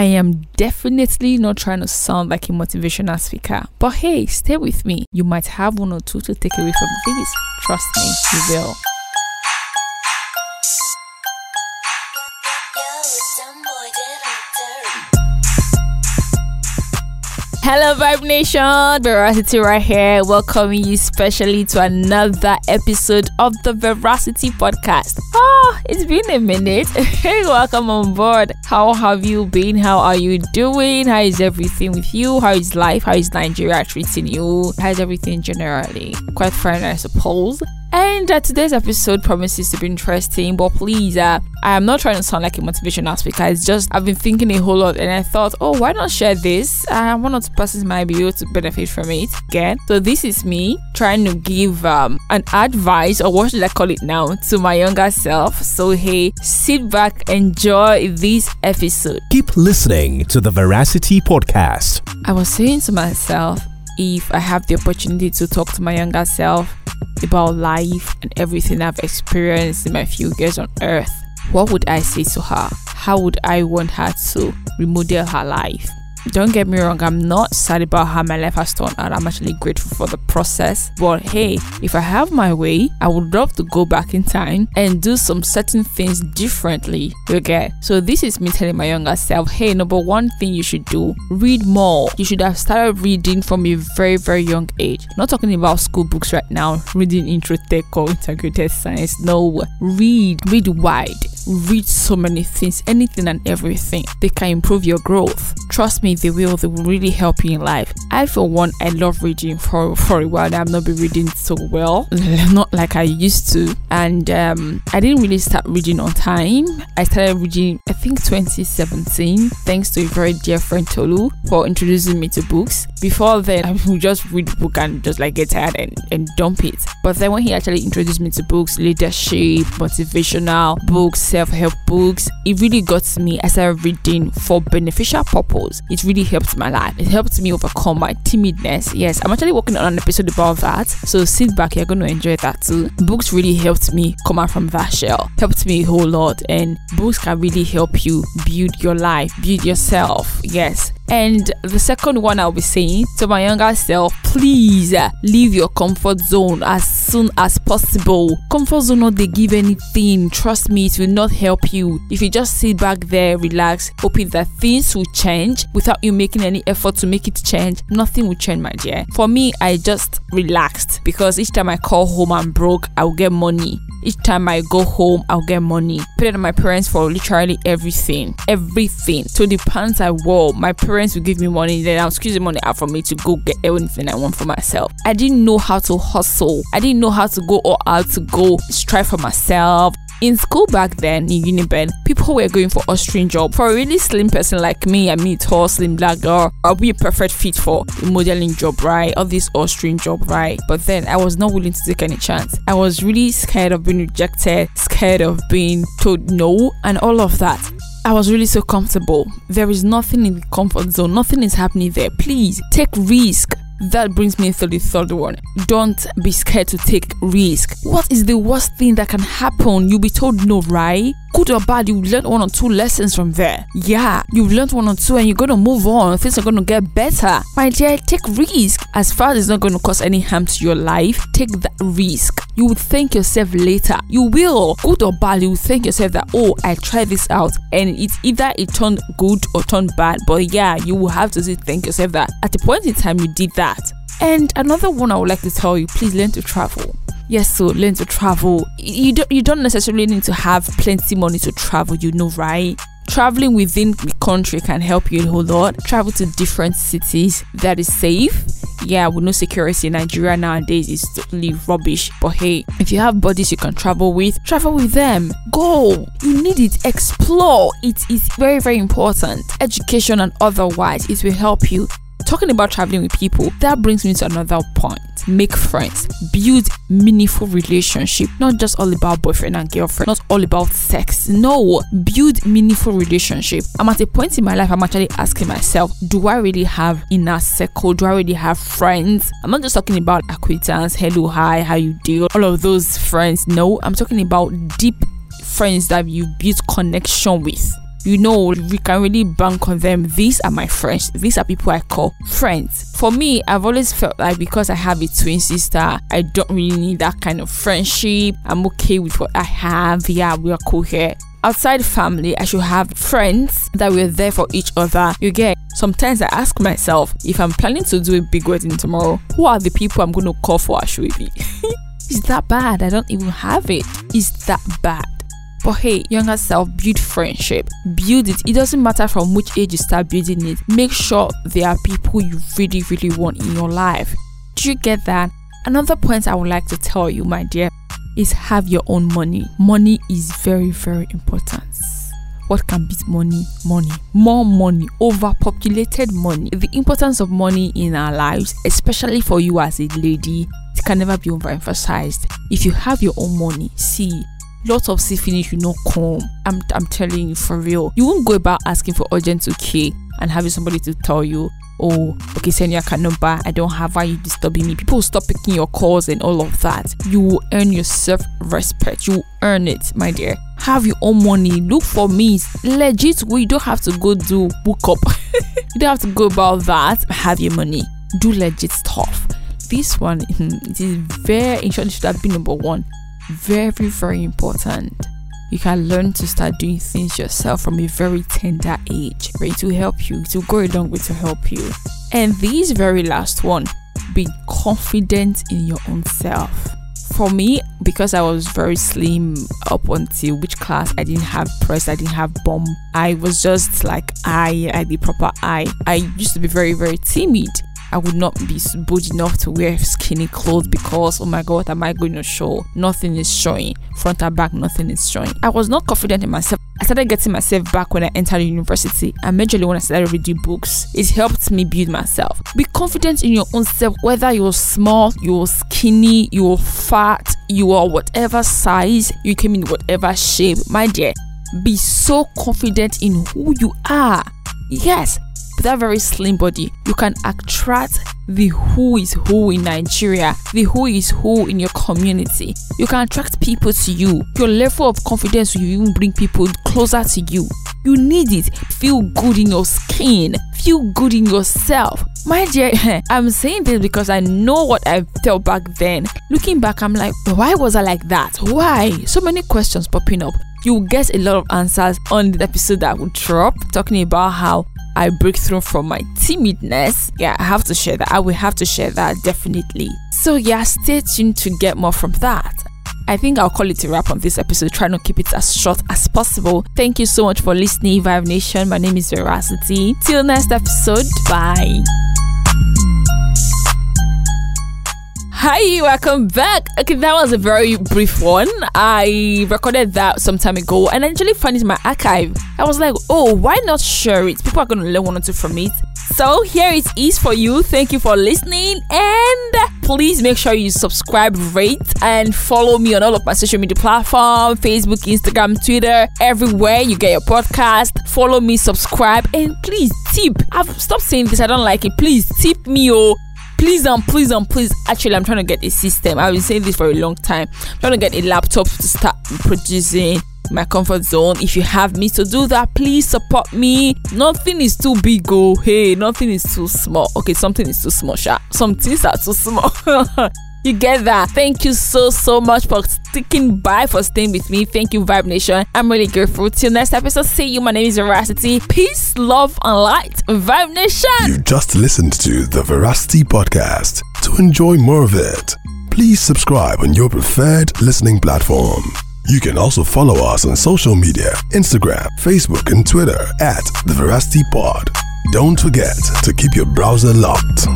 I am definitely not trying to sound like a motivational speaker, but hey, stay with me. You might have one or two to take away from this. Trust me, you will. Hello, Vibe Nation! Veracity right here, welcoming you specially to another episode of the Veracity Podcast. Oh, it's been a minute. Hey, welcome on board. How have you been? How are you doing? How is everything with you? How is life? How is Nigeria treating you? How is everything generally? Quite fine, I suppose. And uh, today's episode promises to be interesting, but please, uh, I am not trying to sound like a motivational speaker. It's just I've been thinking a whole lot, and I thought, oh, why not share this? Uh, one or two persons might be able to benefit from it. Again, so this is me trying to give um, an advice, or what should I call it now, to my younger self. So hey, sit back, enjoy this episode. Keep listening to the Veracity Podcast. I was saying to myself, if I have the opportunity to talk to my younger self about life and everything I've experienced in my few years on earth, what would I say to her? How would I want her to remodel her life? Don't get me wrong, I'm not sad about how my life has turned out. I'm actually grateful for the process. But hey, if I have my way, I would love to go back in time and do some certain things differently. Okay, so this is me telling my younger self, hey, number one thing you should do read more. You should have started reading from a very, very young age. not talking about school books right now, reading intro tech or integrated science. No, read, read wide read so many things, anything and everything. They can improve your growth. Trust me, they will. They will really help you in life. I, for one, I love reading for for a while. I've not been reading so well, not like I used to, and um, I didn't really start reading on time. I started reading, I think, 2017, thanks to a very dear friend Tolu for introducing me to books. Before then, I would just read book and just like get tired and, and dump it. But then when he actually introduced me to books, leadership, motivational books self-help books it really got me i reading for beneficial purpose it really helped my life it helped me overcome my timidness. Yes i'm actually working on an episode about that. So sit back you're going to enjoy that too. Books really helped me come out from that shell. Helped me a whole lot and books can really help you build your life build yourself. Yes and the second one I'll be saying to my younger self, please leave your comfort zone as soon as possible. Comfort zone not they give anything. Trust me, it will not help you. If you just sit back there, relax, hoping that things will change without you making any effort to make it change, nothing will change, my dear. For me, I just relaxed because each time I call home I'm broke, I will get money. Each time I go home, I'll get money. Paid on my parents for literally everything. Everything. So the pants I wore, my parents would give me money, then I'll squeeze the money out for me to go get anything I want for myself. I didn't know how to hustle. I didn't know how to go all out to go strive for myself. In school back then in Uniben, people were going for Austrian job. For a really slim person like me, I mean tall, slim black girl, I'll be a perfect fit for a modeling job, right? Or this Austrian job, right? But then I was not willing to take any chance. I was really scared of being rejected, scared of being told no, and all of that. I was really so comfortable. There is nothing in the comfort zone, nothing is happening there. Please take risk. That brings me to the third one. Don't be scared to take risk. What is the worst thing that can happen? You'll be told no, right? Good or bad, you've learned one or two lessons from there. Yeah, you've learned one or two and you're gonna move on. Things are gonna get better. My dear, take risk. As far as it's not gonna cause any harm to your life, take that risk. You will thank yourself later. You will. Good or bad, you will thank yourself that oh I tried this out and it's either it turned good or turned bad. But yeah, you will have to thank yourself that at the point in time you did that. And another one I would like to tell you please learn to travel. Yes, so learn to travel. You don't you don't necessarily need to have plenty money to travel, you know, right? Traveling within the country can help you a whole lot. Travel to different cities that is safe. Yeah, with no security in Nigeria nowadays is totally rubbish. But hey, if you have buddies you can travel with, travel with them. Go. You need it. Explore. It is very, very important. Education and otherwise, it will help you talking about traveling with people, that brings me to another point. Make friends, build meaningful relationship, not just all about boyfriend and girlfriend, not all about sex. No, build meaningful relationship. I'm at a point in my life I'm actually asking myself, do I really have inner circle? Do I really have friends? I'm not just talking about acquaintance, hello, hi, how you do, all of those friends. No, I'm talking about deep friends that you build connection with you know we can really bank on them. These are my friends. These are people I call friends. For me, I've always felt like because I have a twin sister, I don't really need that kind of friendship. I'm okay with what I have. Yeah, we are cool here outside family, I should have friends that we're there for each other. You get sometimes I ask myself if I'm planning to do a big wedding tomorrow, who are the people I'm going to call for Asoebi? Is that bad? I don't even have it. Is that bad? But hey, younger self, build friendship. Build it. It doesn't matter from which age you start building it. Make sure there are people you really, really want in your life. Do you get that? Another point I would like to tell you, my dear, is have your own money. Money is very, very important. What can beat money? Money. More money. Overpopulated money. The importance of money in our lives, especially for you as a lady, it can never be overemphasized. If you have your own money, see, lots of finish will not come. I'm, I'm telling you for real. You won't go about asking for urgent 2k and having somebody to tell you, oh, okay, send your account number. I don't have why you disturbing me. People stop picking your calls and all of that. You will earn your self respect. You earn it, my dear. Have your own money. Look for me. Legit, we don't have to go do book up. you don't have to go about that. Have your money. Do legit stuff. This one, it is very, in short, it should have been number one. Very, very important you can learn to start doing things yourself from a very tender age. It will help you, will go a long way to help you. And this very last one, be confident in your own self. For me, because I was very slim up until which class I didn't have breast, I didn't have bum. I was just like I, I the proper I. I used to be very, very timid. I would not be bold enough to wear skinny clothes because, oh my god, am I going to show? Nothing is showing. Front or back, nothing is showing. I was not confident in myself. I started getting myself back when I entered university and majorly when I started reading books. It helped me build myself. Be confident in your own self, whether you're small, you're skinny, you're fat, you are whatever size, you came in whatever shape. My dear, be so confident in who you are. Yes, with that very slim body, you can attract the who is who in Nigeria, the who is who in your community. You can attract people to you. Your level of confidence will even bring people closer to you. You need it. Feel good in your skin. Feel good in yourself. My dear, I'm saying this because I know what I felt back then. Looking back, I'm like, why was I like that? Why? So many questions popping up. You'll get a lot of answers on the episode that will drop, talking about how I break through from my timidness. Yeah, I have to share that. I will have to share that definitely. So, yeah, stay tuned to get more from that. I think I'll call it a wrap on this episode. Try to keep it as short as possible. Thank you so much for listening, Vibe Nation. My name is Veracity. Till next episode, bye. Hi, welcome back. Okay, that was a very brief one. I recorded that some time ago and I actually found it in my archive. I was like, oh, why not share it? People are going to learn one or two from it. So here it is for you. Thank you for listening and please make sure you subscribe, rate, and follow me on all of my social media platforms Facebook, Instagram, Twitter, everywhere you get your podcast. Follow me, subscribe, and please tip. I've stopped saying this, I don't like it. Please tip me, oh please and please and please actually i'm trying to get a system. I've been saying this for a long time. I'm trying to get a laptop to start producing my comfort zone. If you have me to do that please support me. Nothing is too big oh hey nothing is too small. Okay something is too small sha. some things are too small You get that? Thank you so, so much for sticking by, for staying with me. Thank you, Vibe Nation. I'm really grateful. Till next episode, see you. My name is Veracity. Peace, love, and light. Vibe Nation. You just listened to the Veracity Podcast. To enjoy more of it, please subscribe on your preferred listening platform. You can also follow us on social media Instagram, Facebook, and Twitter at The Veracity Pod. Don't forget to keep your browser locked.